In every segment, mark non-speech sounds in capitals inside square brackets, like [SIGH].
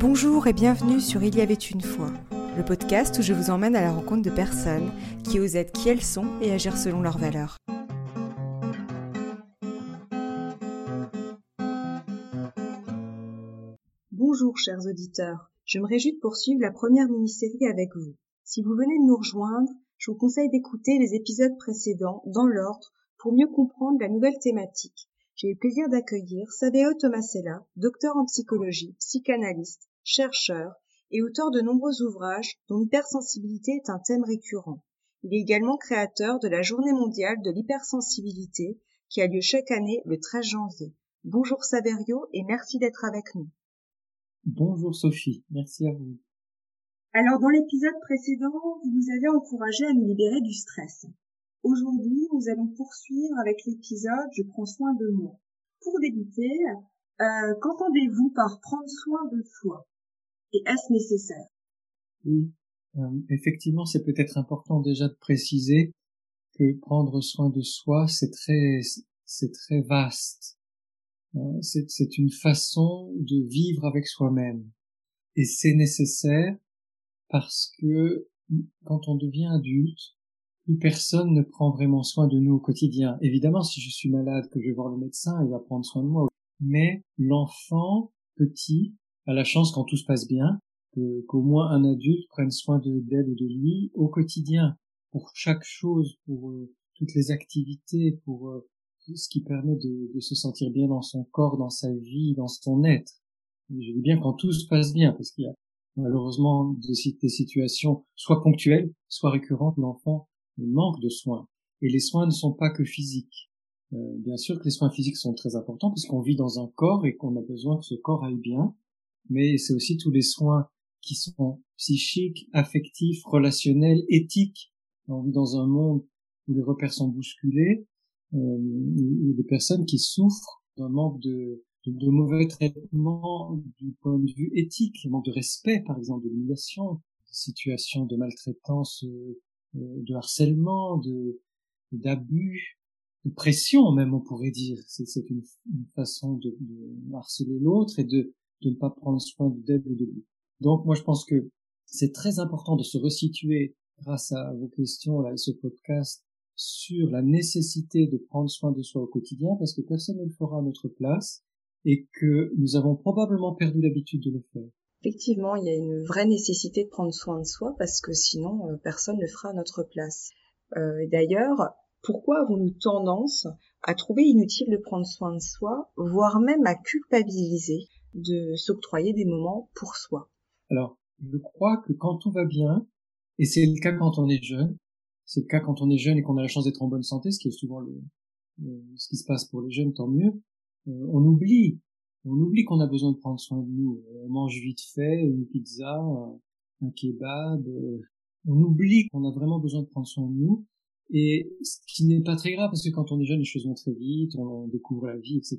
Bonjour et bienvenue sur Il y avait une fois, le podcast où je vous emmène à la rencontre de personnes qui osent être qui elles sont et agir selon leurs valeurs. Bonjour chers auditeurs, je me réjouis de poursuivre la première mini-série avec vous. Si vous venez de nous rejoindre, je vous conseille d'écouter les épisodes précédents dans l'ordre pour mieux comprendre la nouvelle thématique j'ai eu le plaisir d'accueillir Saveo Tomasella, docteur en psychologie, psychanalyste, chercheur et auteur de nombreux ouvrages dont l'hypersensibilité est un thème récurrent. Il est également créateur de la Journée mondiale de l'hypersensibilité qui a lieu chaque année le 13 janvier. Bonjour Saverio et merci d'être avec nous. Bonjour Sophie, merci à vous. Alors dans l'épisode précédent, vous nous avez encouragé à nous libérer du stress. Aujourd'hui, nous allons poursuivre avec l'épisode Je prends soin de moi. Pour débuter, euh, qu'entendez-vous par prendre soin de soi Et est-ce nécessaire? Oui, euh, effectivement, c'est peut-être important déjà de préciser que prendre soin de soi, c'est très, c'est très vaste. Euh, c'est une façon de vivre avec soi-même. Et c'est nécessaire parce que quand on devient adulte, plus personne ne prend vraiment soin de nous au quotidien. Évidemment, si je suis malade, que je vais voir le médecin, il va prendre soin de moi. Mais l'enfant petit a la chance quand tout se passe bien, qu'au moins un adulte prenne soin d'elle ou de lui au quotidien, pour chaque chose, pour euh, toutes les activités, pour euh, ce qui permet de, de, se sentir bien dans son corps, dans sa vie, dans son être. Et je dis bien quand tout se passe bien, parce qu'il y a malheureusement des, des situations soit ponctuelles, soit récurrentes, l'enfant manque de soins. Et les soins ne sont pas que physiques. Euh, bien sûr que les soins physiques sont très importants puisqu'on vit dans un corps et qu'on a besoin que ce corps aille bien, mais c'est aussi tous les soins qui sont psychiques, affectifs, relationnels, éthiques. On vit dans un monde où les repères sont bousculés, euh, des personnes qui souffrent d'un manque de, de, mauvais traitements du point de vue éthique, manque de respect, par exemple, de l'humiliation, de situations de maltraitance euh, euh, de harcèlement, de d'abus, de pression même on pourrait dire. C'est une, façon de, de harceler l'autre et de, de ne pas prendre soin d'elle ou de. Donc moi je pense que c'est très important de se resituer grâce à vos questions là, et ce podcast sur la nécessité de prendre soin de soi au quotidien parce que personne ne le fera à notre place et que nous avons probablement perdu l'habitude de le faire effectivement, il y a une vraie nécessité de prendre soin de soi parce que sinon, euh, personne ne le fera à notre place. Euh, D'ailleurs, pourquoi avons-nous tendance à trouver inutile de prendre soin de soi, voire même à culpabiliser? De s'octroyer des moments pour soi Alors, je crois que quand tout va bien, et c'est le cas quand on est jeune, c'est le cas quand on est jeune et qu'on a la chance d'être en bonne santé, ce qui est souvent le, ce qui se passe pour les jeunes, tant mieux, euh, on oublie on oublie qu'on a besoin de prendre soin de nous. On mange vite fait une pizza, un kebab. Euh, on oublie qu'on a vraiment besoin de prendre soin de nous. Et ce qui n'est pas très grave parce que quand on est jeune, les choses vont très vite, on, découvre la vie, etc.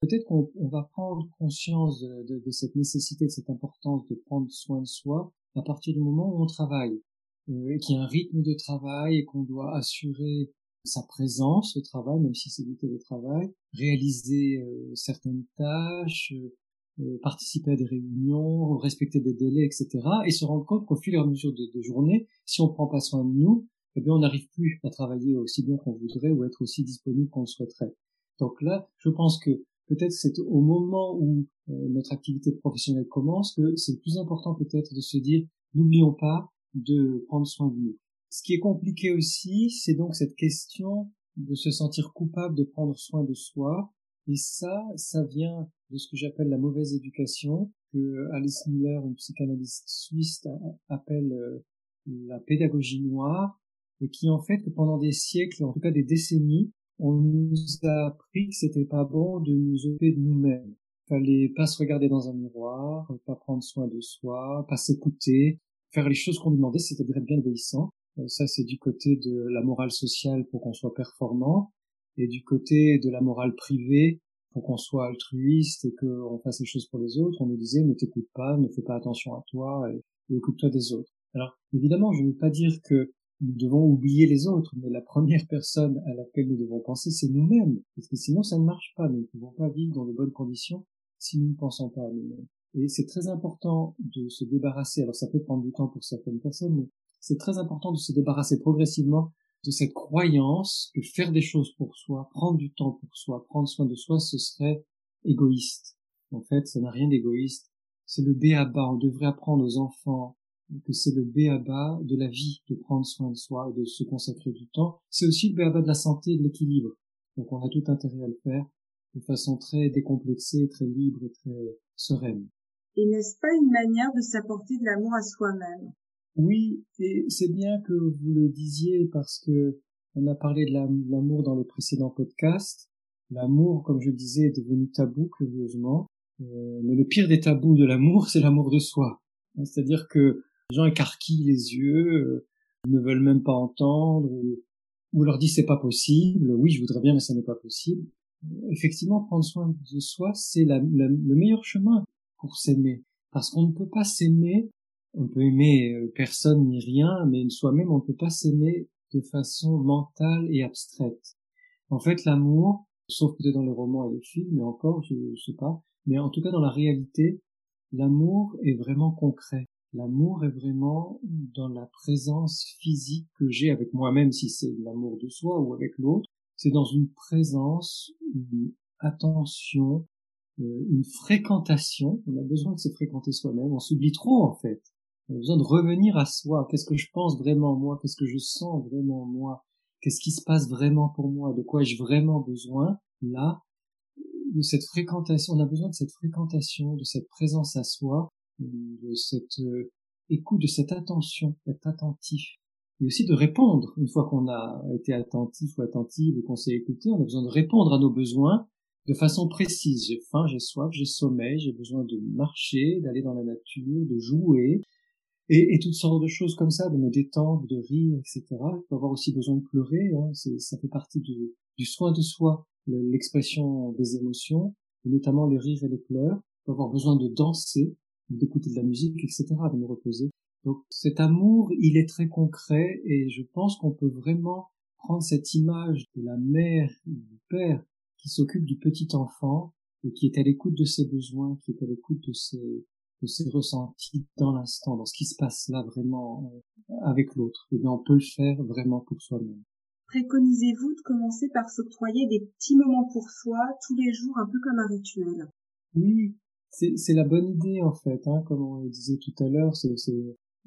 Peut-être qu'on va prendre conscience de, cette nécessité, de cette importance de prendre soin de soi à partir du moment où on travaille, euh, qu'il y a un rythme de travail et qu'on doit assurer sa présence au travail, même si c'est du télétravail, réaliser euh, certaines tâches, euh, euh, participer à des réunions, respecter des délais, etc. Et se rendre compte qu'au fil et à mesure de, de journée, si on prend pas soin de nous, eh bien on n'arrive plus à travailler aussi bien qu'on voudrait ou être aussi disponible qu'on souhaiterait. Donc là, je pense que peut-être c'est au moment où notre activité professionnelle commence que c'est le plus important peut-être de se dire n'oublions pas de prendre soin de nous. Ce qui est compliqué aussi, c'est donc cette question de se sentir coupable de prendre soin de soi. Et ça, ça vient de ce que j'appelle la mauvaise éducation, que Alice Miller, une psychanalyste suisse, appelle euh, la pédagogie noire, et qui en fait que pendant des siècles, en tout cas des décennies, on nous a appris que c'était pas bon de nous occuper de nous-mêmes. Fallait pas se regarder dans un miroir, pas prendre soin de soi, pas s'écouter, faire les choses qu'on nous demandait, c'est-à-dire être bienveillant. Euh, ça, c'est du côté de la morale sociale pour qu'on soit performant, et du côté de la morale privée pour qu'on soit altruiste et qu'on fasse les choses pour les autres. On nous disait ne t'écoute pas, ne fais pas attention à toi et, et occupe-toi des autres. Alors évidemment, je ne veux pas dire que nous devons oublier les autres, mais la première personne à laquelle nous devons penser, c'est nous-mêmes, parce que sinon ça ne marche pas. Nous ne pouvons pas vivre dans de bonnes conditions si nous ne pensons pas à nous-mêmes. Et c'est très important de se débarrasser, alors ça peut prendre du temps pour certaines personnes, mais c'est très important de se débarrasser progressivement de cette croyance que faire des choses pour soi, prendre du temps pour soi, prendre soin de soi, ce serait égoïste. En fait, ça n'a rien d'égoïste. C'est le B à bas. On devrait apprendre aux enfants que c'est le B à bas de la vie de prendre soin de soi et de se consacrer du temps. C'est aussi le B à bas de la santé et de l'équilibre. Donc on a tout intérêt à le faire de façon très décomplexée, très libre et très sereine. Et n'est-ce pas une manière de s'apporter de l'amour à soi-même? Oui, et c'est bien que vous le disiez parce que on a parlé de l'amour dans le précédent podcast. L'amour, comme je disais, est devenu tabou, curieusement. Euh, mais le pire des tabous de l'amour, c'est l'amour de soi. C'est-à-dire que les gens écarquillent les yeux, euh, ne veulent même pas entendre, ou, leur disent c'est pas possible. Oui, je voudrais bien, mais ça n'est pas possible. Effectivement, prendre soin de soi, c'est le meilleur chemin pour s'aimer. Parce qu'on ne peut pas s'aimer, on peut aimer euh, personne ni rien, mais soi-même, on ne peut pas s'aimer de façon mentale et abstraite. En fait, l'amour, sauf peut-être dans les romans et les films, mais encore, je, ne sais pas, mais en tout cas dans la réalité, l'amour est vraiment concret. L'amour est vraiment dans la présence physique que j'ai avec moi-même, si c'est l'amour de soi ou avec l'autre. C'est dans une présence, une attention, euh, une fréquentation. On a besoin de se fréquenter soi-même. On s'oublie trop en fait. On a besoin de revenir à soi. Qu'est-ce que je pense vraiment moi? Qu'est-ce que je sens vraiment moi? Qu'est-ce qui se passe vraiment pour moi? De quoi ai-je vraiment besoin? Là, de cette fréquentation. On a besoin de cette fréquentation, de cette présence à soi, de cette euh, écoute, de cette attention, d'être attentif. Et aussi de répondre. Une fois qu'on a été attentif ou attentive et qu'on s'est écouté, on a besoin de répondre à nos besoins de façon précise. J'ai faim, j'ai soif, j'ai sommeil, j'ai besoin de marcher, d'aller dans la nature, de jouer, et, toutes sortes de choses comme ça, de me détendre, de rire, etc. Je peux avoir aussi besoin de pleurer, hein. ça fait partie du, soin de soi, l'expression des émotions, notamment les rires et les pleurs. Je peux avoir besoin de danser, d'écouter de la musique, etc., de me reposer. Donc cet amour, il est très concret et je pense qu'on peut vraiment prendre cette image de la mère et du père qui s'occupe du petit enfant et qui est à l'écoute de ses besoins, qui est à l'écoute de ses, de ses ressentis dans l'instant, dans ce qui se passe là vraiment euh, avec l'autre. Et eh bien, on peut le faire vraiment pour soi-même. Préconisez-vous de commencer par s'octroyer des petits moments pour soi tous les jours, un peu comme un rituel? Oui, c'est la bonne idée en fait, hein, comme on le disait tout à l'heure. C'est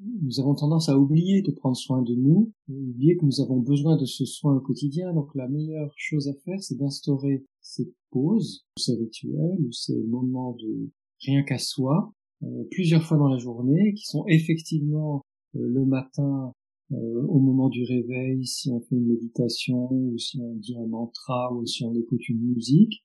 nous avons tendance à oublier de prendre soin de nous, oublier que nous avons besoin de ce soin au quotidien. Donc la meilleure chose à faire, c'est d'instaurer ces pauses, ces rituels, ou ces moments de rien qu'à soi, euh, plusieurs fois dans la journée, qui sont effectivement euh, le matin euh, au moment du réveil, si on fait une méditation, ou si on dit un mantra, ou si on écoute une musique.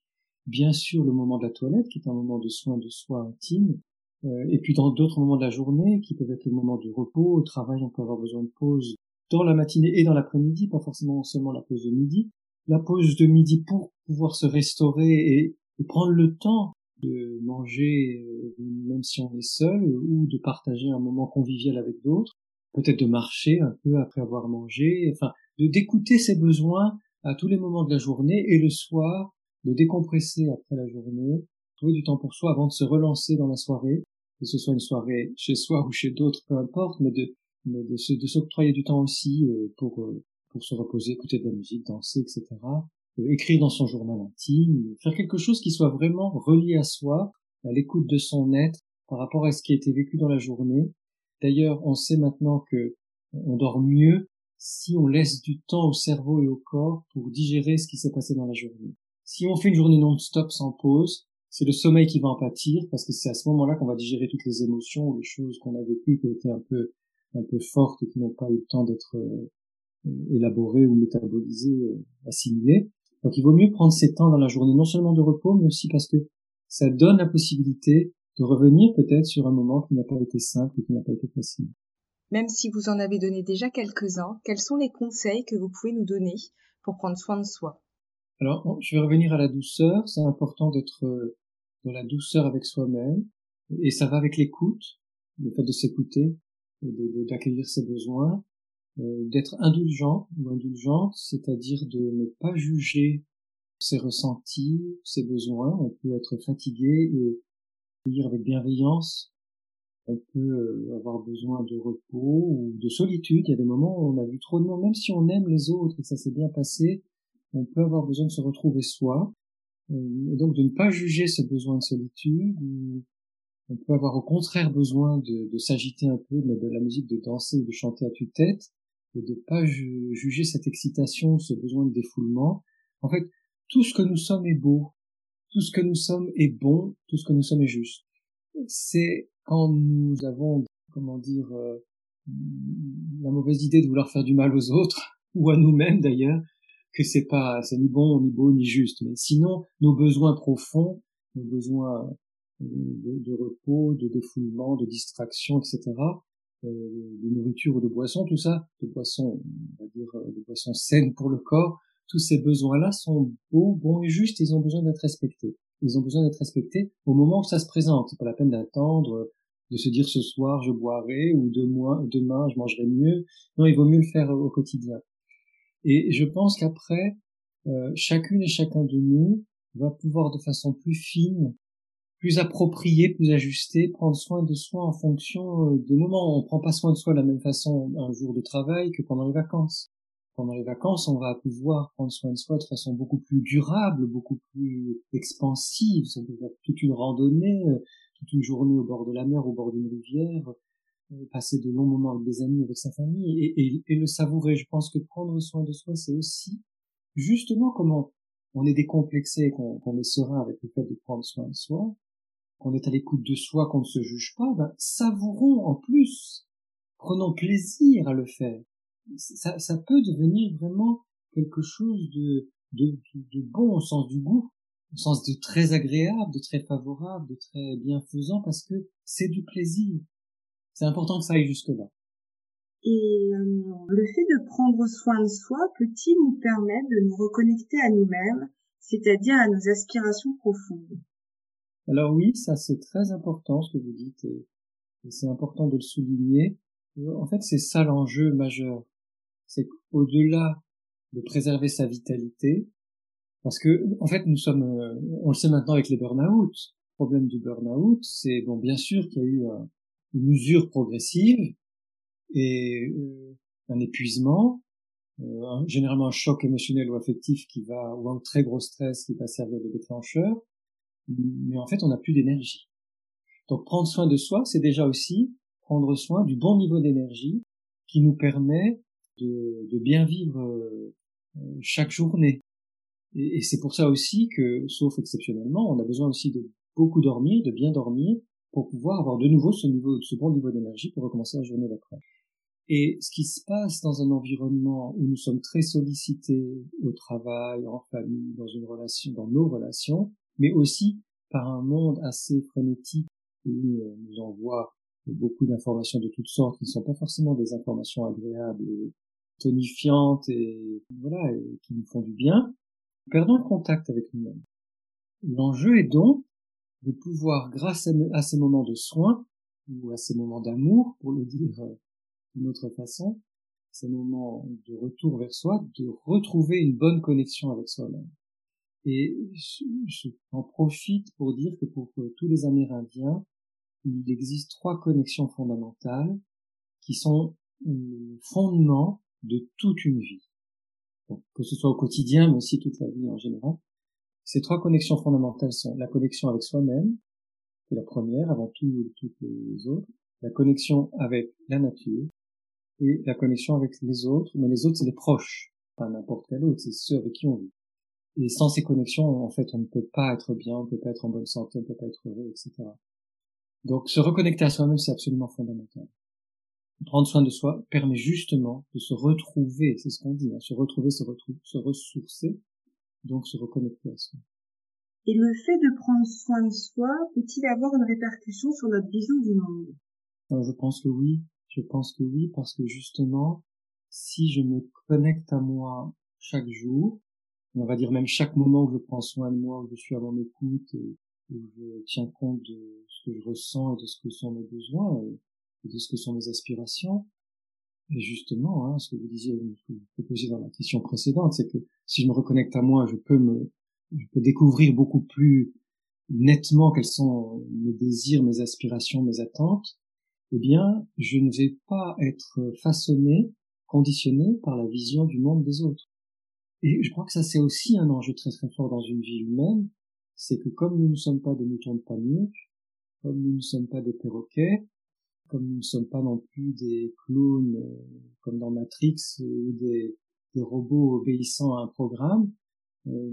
Bien sûr, le moment de la toilette, qui est un moment de soin de soi intime, euh, et puis dans d'autres moments de la journée, qui peuvent être le moment du repos, au travail, on peut avoir besoin de pause dans la matinée et dans l'après-midi, pas forcément seulement la pause de midi. La pause de midi pour pouvoir se restaurer et, prendre le temps de manger, euh, même si on est seul, ou de partager un moment convivial avec d'autres, peut-être de marcher un peu après avoir mangé, enfin, d'écouter ses besoins à tous les moments de la journée et le soir, de décompresser après la journée, trouver du temps pour soi avant de se relancer dans la soirée que ce soit une soirée chez soi ou chez d'autres, peu importe, mais de, de, s'octroyer du temps aussi euh, pour, euh, pour se reposer, écouter de la musique, danser, etc. Euh, écrire dans son journal intime, faire quelque chose qui soit vraiment relié à soi, à l'écoute de son être par rapport à ce qui a été vécu dans la journée. D'ailleurs, on sait maintenant que on dort mieux si on laisse du temps au cerveau et au corps pour digérer ce qui s'est passé dans la journée. Si on fait une journée non-stop sans pause, c'est le sommeil qui va en pâtir parce que c'est à ce moment-là qu'on va digérer toutes les émotions ou les choses qu'on a vécues qui étaient un peu un peu fortes et qui n'ont pas eu le temps d'être euh, élaborées ou métabolisées, euh, assimilées. Donc il vaut mieux prendre ces temps dans la journée, non seulement de repos, mais aussi parce que ça donne la possibilité de revenir peut-être sur un moment qui n'a pas été simple et qui n'a pas été facile. Même si vous en avez donné déjà quelques-uns, quels sont les conseils que vous pouvez nous donner pour prendre soin de soi? Alors, je vais revenir à la douceur. C'est important d'être euh, de la douceur avec soi-même, et ça va avec l'écoute, le fait de s'écouter, d'accueillir ses besoins, euh, d'être indulgent ou indulgente, c'est-à-dire de ne pas juger ses ressentis, ses besoins. On peut être fatigué et accueillir avec bienveillance. On peut euh, avoir besoin de repos ou de solitude. Il y a des moments où on a vu trop de monde, même si on aime les autres et ça s'est bien passé, on peut avoir besoin de se retrouver soi. Euh, et donc de ne pas juger ce besoin de solitude. On peut avoir au contraire besoin de, de s'agiter un peu, de, de la musique, de danser, de chanter à tue-tête, et de pas juger cette excitation, ce besoin de défoulement. En fait, tout ce que nous sommes est beau, tout ce que nous sommes est bon, tout ce que nous sommes est juste. C'est quand nous avons, comment dire, euh, la mauvaise idée de vouloir faire du mal aux autres, [LAUGHS] ou à nous-mêmes d'ailleurs, que c'est pas, c'est ni bon, ni beau, ni juste. Mais sinon, nos besoins profonds, nos besoins euh, de, repos, de défoulement, de distraction, etc., euh, de nourriture ou de boisson, tout ça, de boissons, on va dire, euh, de boissons saines pour le corps, tous ces besoins-là sont beaux, bons et justes, ils ont besoin d'être respectés. Ils ont besoin d'être respectés au moment où ça se présente. C'est pas la peine d'attendre, de se dire ce soir je boirai ou demain, demain je mangerai mieux. Non, il vaut mieux le faire au quotidien. Et je pense qu'après, euh, chacune et chacun de nous va pouvoir de façon plus fine, plus appropriée, plus ajustée, prendre soin de soi en fonction euh, des moments. On prend pas soin de soi de la même façon un jour de travail que pendant les vacances. Pendant les vacances, on va pouvoir prendre soin de soi de façon beaucoup plus durable, beaucoup plus expansive. Ça peut être toute une randonnée, euh, toute une journée au bord de la mer, au bord d'une rivière, passer de longs moments avec des amis, avec sa famille, et, et, et le savourer. Je pense que prendre soin de soi, c'est aussi justement comment on est décomplexé, qu'on est serein avec le fait de prendre soin de soi, qu'on est à l'écoute de soi, qu'on ne se juge pas, ben, savourons en plus, prenons plaisir à le faire. Ça, ça peut devenir vraiment quelque chose de, de, de bon au sens du goût, au sens de très agréable, de très favorable, de très bienfaisant, parce que c'est du plaisir. C'est important que ça aille jusque-là. Et euh, le fait de prendre soin de soi peut-il nous permettre de nous reconnecter à nous-mêmes, c'est-à-dire à nos aspirations profondes? Alors oui, ça c'est très important ce que vous dites et, c'est important de le souligner. En fait, c'est ça l'enjeu majeur. C'est qu'au-delà de préserver sa vitalité, parce que en fait nous sommes, euh, on le sait maintenant avec les burn-out. Le problème du burn-out, c'est bon bien sûr qu'il y a eu un, une usure progressive et euh, un épuisement, euh, généralement un choc émotionnel ou affectif qui va, ou un très gros stress qui va servir de déclencheur, mais en fait on n'a plus d'énergie. Donc prendre soin de soi, c'est déjà aussi prendre soin du bon niveau d'énergie qui nous permet de, de bien vivre euh, chaque journée. Et, et c'est pour ça aussi que, sauf exceptionnellement, on a besoin aussi de beaucoup dormir, de bien dormir, pour pouvoir avoir de nouveau ce niveau, ce bon niveau d'énergie pour recommencer la journée d'après. Et ce qui se passe dans un environnement où nous sommes très sollicités au travail, en famille, dans une relation, dans nos relations, mais aussi par un monde assez frénétique qui euh, nous envoie beaucoup d'informations de toutes sortes qui ne sont pas forcément des informations agréables et tonifiantes et voilà, et qui nous font du bien, perdons le contact avec nous-mêmes. L'enjeu est donc de pouvoir, grâce à, ces moments de soins, ou à ces moments d'amour, pour le dire euh, d'une autre façon, ces moments de retour vers soi, de retrouver une bonne connexion avec soi-même. Et j'en profite pour dire que pour tous les Amérindiens, il existe trois connexions fondamentales qui sont le fondement de toute une vie. que ce soit au quotidien, mais aussi toute la vie en général. Ces trois connexions fondamentales sont la connexion avec soi-même, c'est la première avant tout, toutes les autres, la connexion avec la nature et la connexion avec les autres, mais les autres c'est les proches, pas n'importe quel autre, c'est ceux avec qui on vit. Et sans ces connexions, en fait, on ne peut pas être bien, on ne peut pas être en bonne santé, on ne peut pas être heureux, etc. Donc se reconnecter à soi-même, c'est absolument fondamental. Prendre soin de soi permet justement de se retrouver, c'est ce qu'on dit, hein, se, retrouver, se ressourcer, donc se reconnecter à soi. Et le fait de prendre soin de soi peut-il avoir une répercussion sur notre vision du monde? Euh, Je pense que oui. Je pense que oui, parce que justement, si je me connecte à moi chaque jour, on va dire même chaque moment où je prends soin de moi, où je suis à mon écoute et où je tiens compte de ce que je ressens et de ce que sont mes besoins et de ce que sont mes aspirations, et justement, hein, ce que vous disiez, que vous proposiez dans la question précédente, c'est que si je me reconnecte à moi, je peux me, je peux découvrir beaucoup plus nettement quels sont mes désirs, mes aspirations, mes attentes, eh bien, je ne vais pas être façonné, conditionné par la vision du monde des autres. Et je crois que ça c'est aussi un enjeu très très fort dans une vie humaine, c'est que comme nous ne sommes pas des moutons de panique, comme nous ne sommes pas des perroquets, comme nous ne sommes pas non plus des clones euh, comme dans Matrix ou des, robots obéissant à un programme, euh,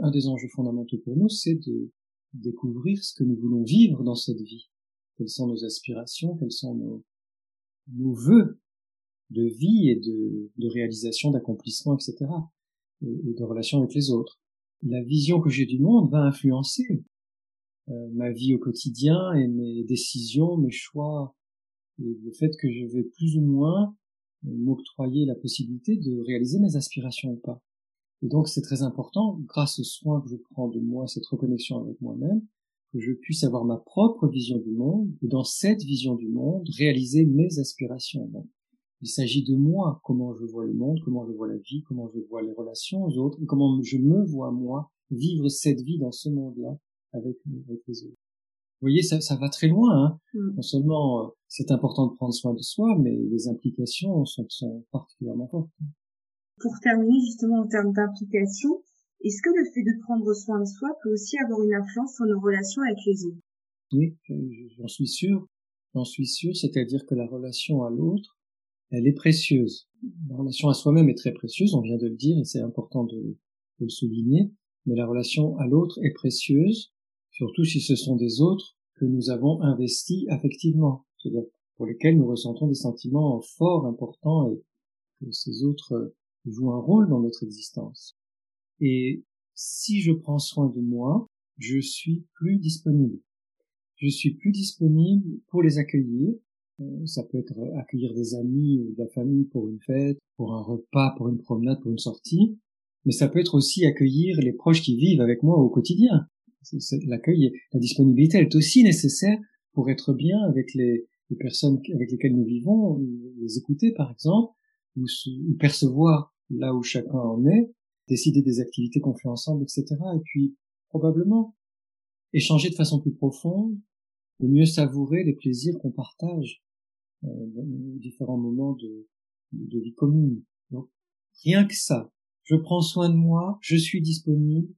un des enjeux fondamentaux pour nous, c'est de découvrir ce que nous voulons vivre dans cette vie. Quelles sont nos aspirations, quels sont nos, nos voeux de vie et de, de réalisation, d'accomplissement, etc. Et, de relation avec les autres. La vision que j'ai du monde va influencer euh, ma vie au quotidien et mes décisions, mes choix, et le fait que je vais plus ou moins m'octroyer la possibilité de réaliser mes aspirations ou pas. Et donc c'est très important, grâce au soin que je prends de moi, cette reconnexion avec moi-même, que je puisse avoir ma propre vision du monde, et dans cette vision du monde, réaliser mes aspirations. il s'agit de moi, comment je vois le monde, comment je vois la vie, comment je vois les relations aux autres, et comment je me vois moi vivre cette vie dans ce monde-là avec, les autres. Vous voyez, ça, ça va très loin. Hein. Mm. Non seulement euh, c'est important de prendre soin de soi, mais les implications sont, sont particulièrement fortes. Pour terminer justement en termes d'implication, est-ce que le fait de prendre soin de soi peut aussi avoir une influence sur nos relations avec les autres? Oui, j'en suis sûr. J'en suis sûr, c'est-à-dire que la relation à l'autre, elle est précieuse. La relation à soi-même est très précieuse, on vient de le dire, et c'est important de, de le souligner. Mais la relation à l'autre est précieuse, surtout si ce sont des autres que nous avons investis affectivement, c'est-à-dire pour lesquels nous ressentons des sentiments forts, importants, et que ces autres joue un rôle dans notre existence. Et si je prends soin de moi, je suis plus disponible. Je suis plus disponible pour les accueillir. Euh, ça peut être accueillir des amis ou de la famille pour une fête, pour un repas, pour une promenade, pour une sortie. Mais ça peut être aussi accueillir les proches qui vivent avec moi au quotidien. L'accueil, la disponibilité est aussi nécessaire pour être bien avec les, personnes avec lesquelles nous vivons, les écouter par exemple, ou, ou percevoir là où chacun en est, décider des activités qu'on fait ensemble, etc. Et puis, probablement, échanger de façon plus profonde, de mieux savourer les plaisirs qu'on partage euh, dans différents moments de, de, vie commune. Donc, rien que ça, je prends soin de moi, je suis disponible,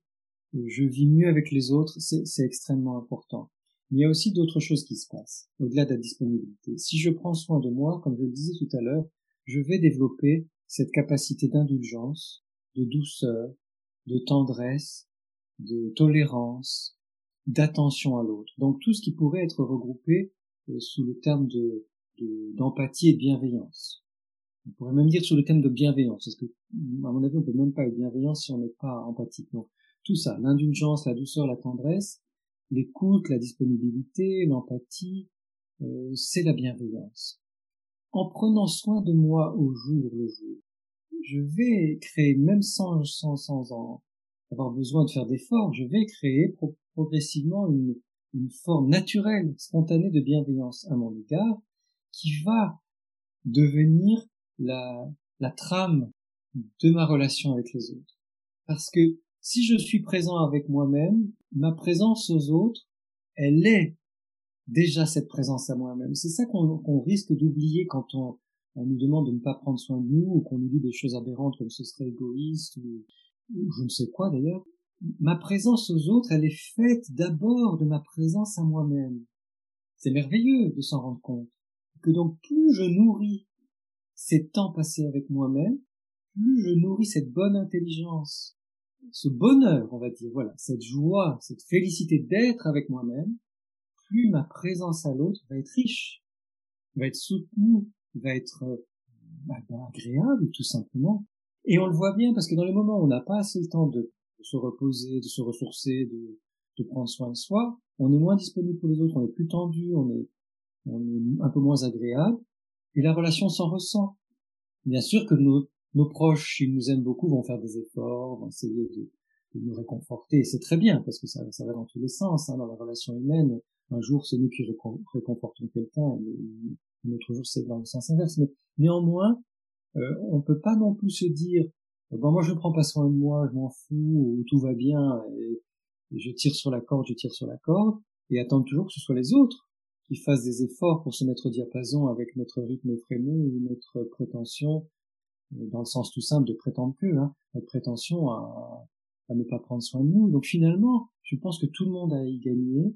je vis mieux avec les autres, c'est extrêmement important. Mais il y a aussi d'autres choses qui se passent, au-delà de la disponibilité. Si je prends soin de moi, comme je le disais tout à l'heure, je vais développer cette capacité d'indulgence, de douceur, de tendresse, de tolérance, d'attention à l'autre. Donc tout ce qui pourrait être regroupé euh, sous le terme de d'empathie et de bienveillance. On pourrait même dire sous le thème de bienveillance, parce que à mon avis on peut même pas être bienveillant si on n'est pas empathique. Tout ça, l'indulgence, la douceur, la tendresse, l'écoute, la disponibilité, l'empathie, euh, c'est la bienveillance en prenant soin de moi au jour le jour, je vais créer, même sans, sans, sans en avoir besoin de faire d'efforts, je vais créer progressivement une, une forme naturelle, spontanée de bienveillance à mon égard, qui va devenir la, la trame de ma relation avec les autres. Parce que si je suis présent avec moi-même, ma présence aux autres, elle est déjà cette présence à moi-même. C'est ça qu'on risque d'oublier quand on, nous demande de ne pas prendre soin de nous ou qu'on nous dit des choses aberrantes comme ce serait égoïste ou, je ne sais quoi d'ailleurs. Ma présence aux autres, elle est faite d'abord de ma présence à moi-même. C'est merveilleux de s'en rendre compte. Que donc plus je nourris ces temps passés avec moi-même, plus je nourris cette bonne intelligence, ce bonheur, on va dire, voilà, cette joie, cette félicité d'être avec moi-même, plus ma présence à l'autre va être riche, va être soutenue, va être euh, bah, bah, agréable tout simplement. Et on le voit bien parce que dans les moments où on n'a pas assez le temps de, se reposer, de se ressourcer, de, prendre soin de soi, on est moins disponible pour les autres, on est plus tendu, on est, on est un peu moins agréable, et la relation s'en ressent. Bien sûr que nos, nos proches, s'ils nous aiment beaucoup, vont faire des efforts, vont essayer de, nous réconforter, et c'est très bien, parce que ça, ça va dans tous les sens, hein, dans la relation humaine, un jour c'est nous qui réconfortons quelqu'un, et un autre jour c'est dans le sens inverse. Mais néanmoins, euh, on peut pas non plus se dire bon moi je ne prends pas soin de moi, je m'en fous, ou tout va bien, et, je tire sur la corde, je tire sur la corde, et attendre toujours que ce soit les autres qui fassent des efforts pour se mettre au diapason avec notre rythme effréné ou notre prétention, dans le sens tout simple de prétendre que, hein, notre prétention à, ne pas prendre soin de nous. Donc finalement, je pense que tout le monde a y gagné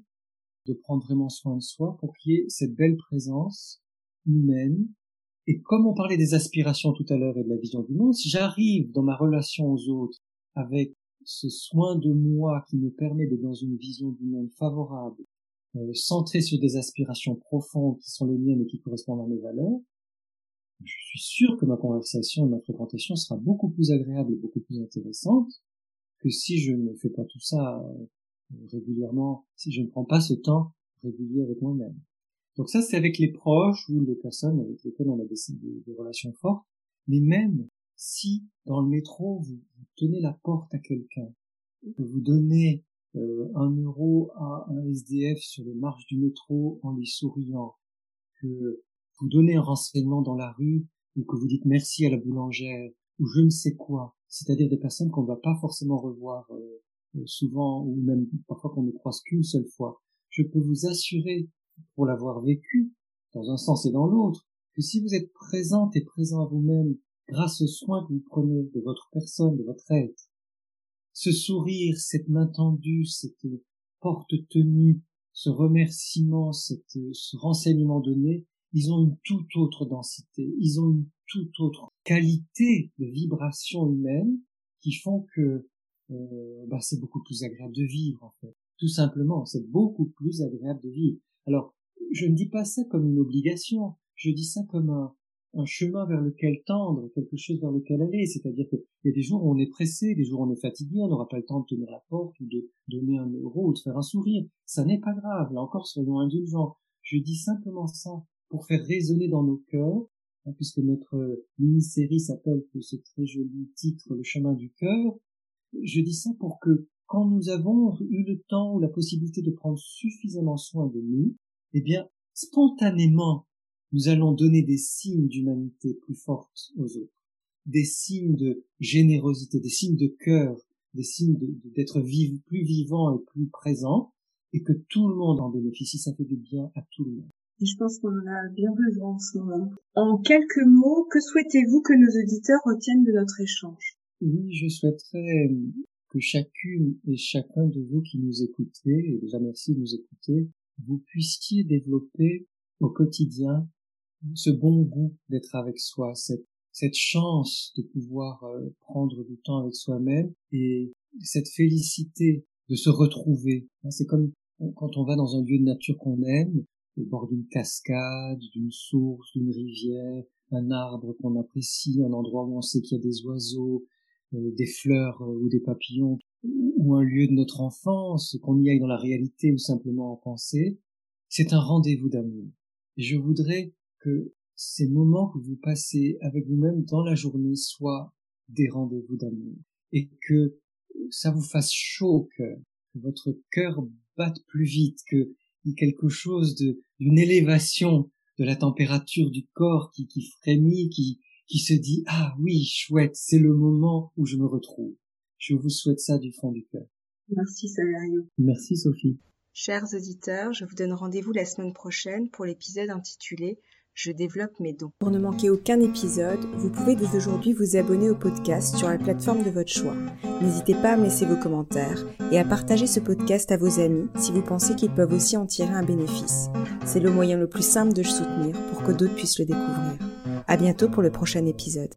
de prendre vraiment soin de soi pour qu'il y ait cette belle présence humaine. Et comme on parlait des aspirations tout à l'heure et de la vision du monde, si j'arrive dans ma relation aux autres avec ce soin de moi qui me permet d'être dans une vision du monde favorable, euh, centrée sur des aspirations profondes qui sont les miennes et qui correspondent à mes valeurs, je suis sûr que ma conversation et ma fréquentation sera beaucoup plus agréable et beaucoup plus intéressante que si je ne fais pas tout ça euh, régulièrement, si je ne prends pas ce temps régulier avec moi-même. Donc ça, c'est avec les proches ou les personnes avec lesquelles on a des, relations fortes. Mais même si dans le métro, vous, tenez la porte à quelqu'un, que vous donnez euh, un euro à un SDF sur les marches du métro en lui souriant, que vous donnez un renseignement dans la rue, ou que vous dites merci à la boulangère, ou je ne sais quoi, c'est-à-dire des personnes qu'on ne va pas forcément revoir euh, euh, souvent, ou même parfois qu'on ne croise qu'une seule fois, je peux vous assurer, pour l'avoir vécu, dans un sens et dans l'autre, que si vous êtes présente et présent à vous-même grâce aux soins que vous prenez de votre personne, de votre être, ce sourire, cette main tendue, cette porte tenue, ce remerciement, cette, ce renseignement donné, ils ont une toute autre densité, ils ont une toute autre qualité de vibration humaine qui font que euh, bah, c'est beaucoup plus agréable de vivre en fait. Tout simplement, c'est beaucoup plus agréable de vivre. Alors, je ne dis pas ça comme une obligation, je dis ça comme un, chemin vers lequel tendre, quelque chose vers lequel aller. C'est-à-dire qu'il y a des jours où on est pressé, des jours où on est fatigué, on n'aura pas le temps de tenir la porte ou de donner un euro ou de faire un sourire. Ça n'est pas grave. Là encore, soyons indulgents. Je dis simplement ça pour faire résonner dans nos cœurs, hein, puisque notre mini-série s'appelle ce très joli titre, Le chemin du cœur. Je dis ça pour que quand nous avons eu le temps ou la possibilité de prendre suffisamment soin de nous, eh bien, spontanément, nous allons donner des signes d'humanité plus fortes aux autres, des signes de générosité, des signes de cœur, des signes d'être plus vivant et plus présent, et que tout le monde en bénéficie, ça fait du bien à tout le monde. Je pense qu'on en a bien besoin en ce moment. En quelques mots, que souhaitez-vous que nos auditeurs retiennent de notre échange? Oui, je souhaiterais que chacune et chacun de vous qui nous écoutez, et déjà merci de nous écouter, vous puissiez développer au quotidien ce bon goût d'être avec soi, cette, cette chance de pouvoir euh, prendre du temps avec soi-même et cette félicité de se retrouver. Hein, c'est comme quand on va dans un lieu de nature qu'on aime, au bord d'une cascade, d'une source, d'une rivière, un arbre qu'on apprécie, un endroit où on sait qu'il y a des oiseaux, euh, des fleurs euh, ou des papillons, ou un lieu de notre enfance, qu'on y aille dans la réalité ou simplement en pensée, c'est un rendez-vous d'amour. Je voudrais que ces moments que vous passez avec vous-même dans la journée soient des rendez-vous d'amour et que ça vous fasse chaud au cœur, que votre cœur batte plus vite, que quelque chose de d'une élévation de la température du corps qui, qui frémit, qui, qui se dit ah oui chouette, c'est le moment où je me retrouve. Je vous souhaite ça du fond du cœur. Merci Saverio. Merci Sophie. Chers auditeurs, je vous donne rendez-vous la semaine prochaine pour l'épisode intitulé je développe mes dons. Pour ne manquer aucun épisode, vous pouvez dès aujourd'hui vous abonner au podcast sur la plateforme de votre choix. N'hésitez pas à me laisser vos commentaires et à partager ce podcast à vos amis si vous pensez qu'ils peuvent aussi en tirer un bénéfice. C'est le moyen le plus simple de le soutenir pour que d'autres puissent le découvrir. À bientôt pour le prochain épisode.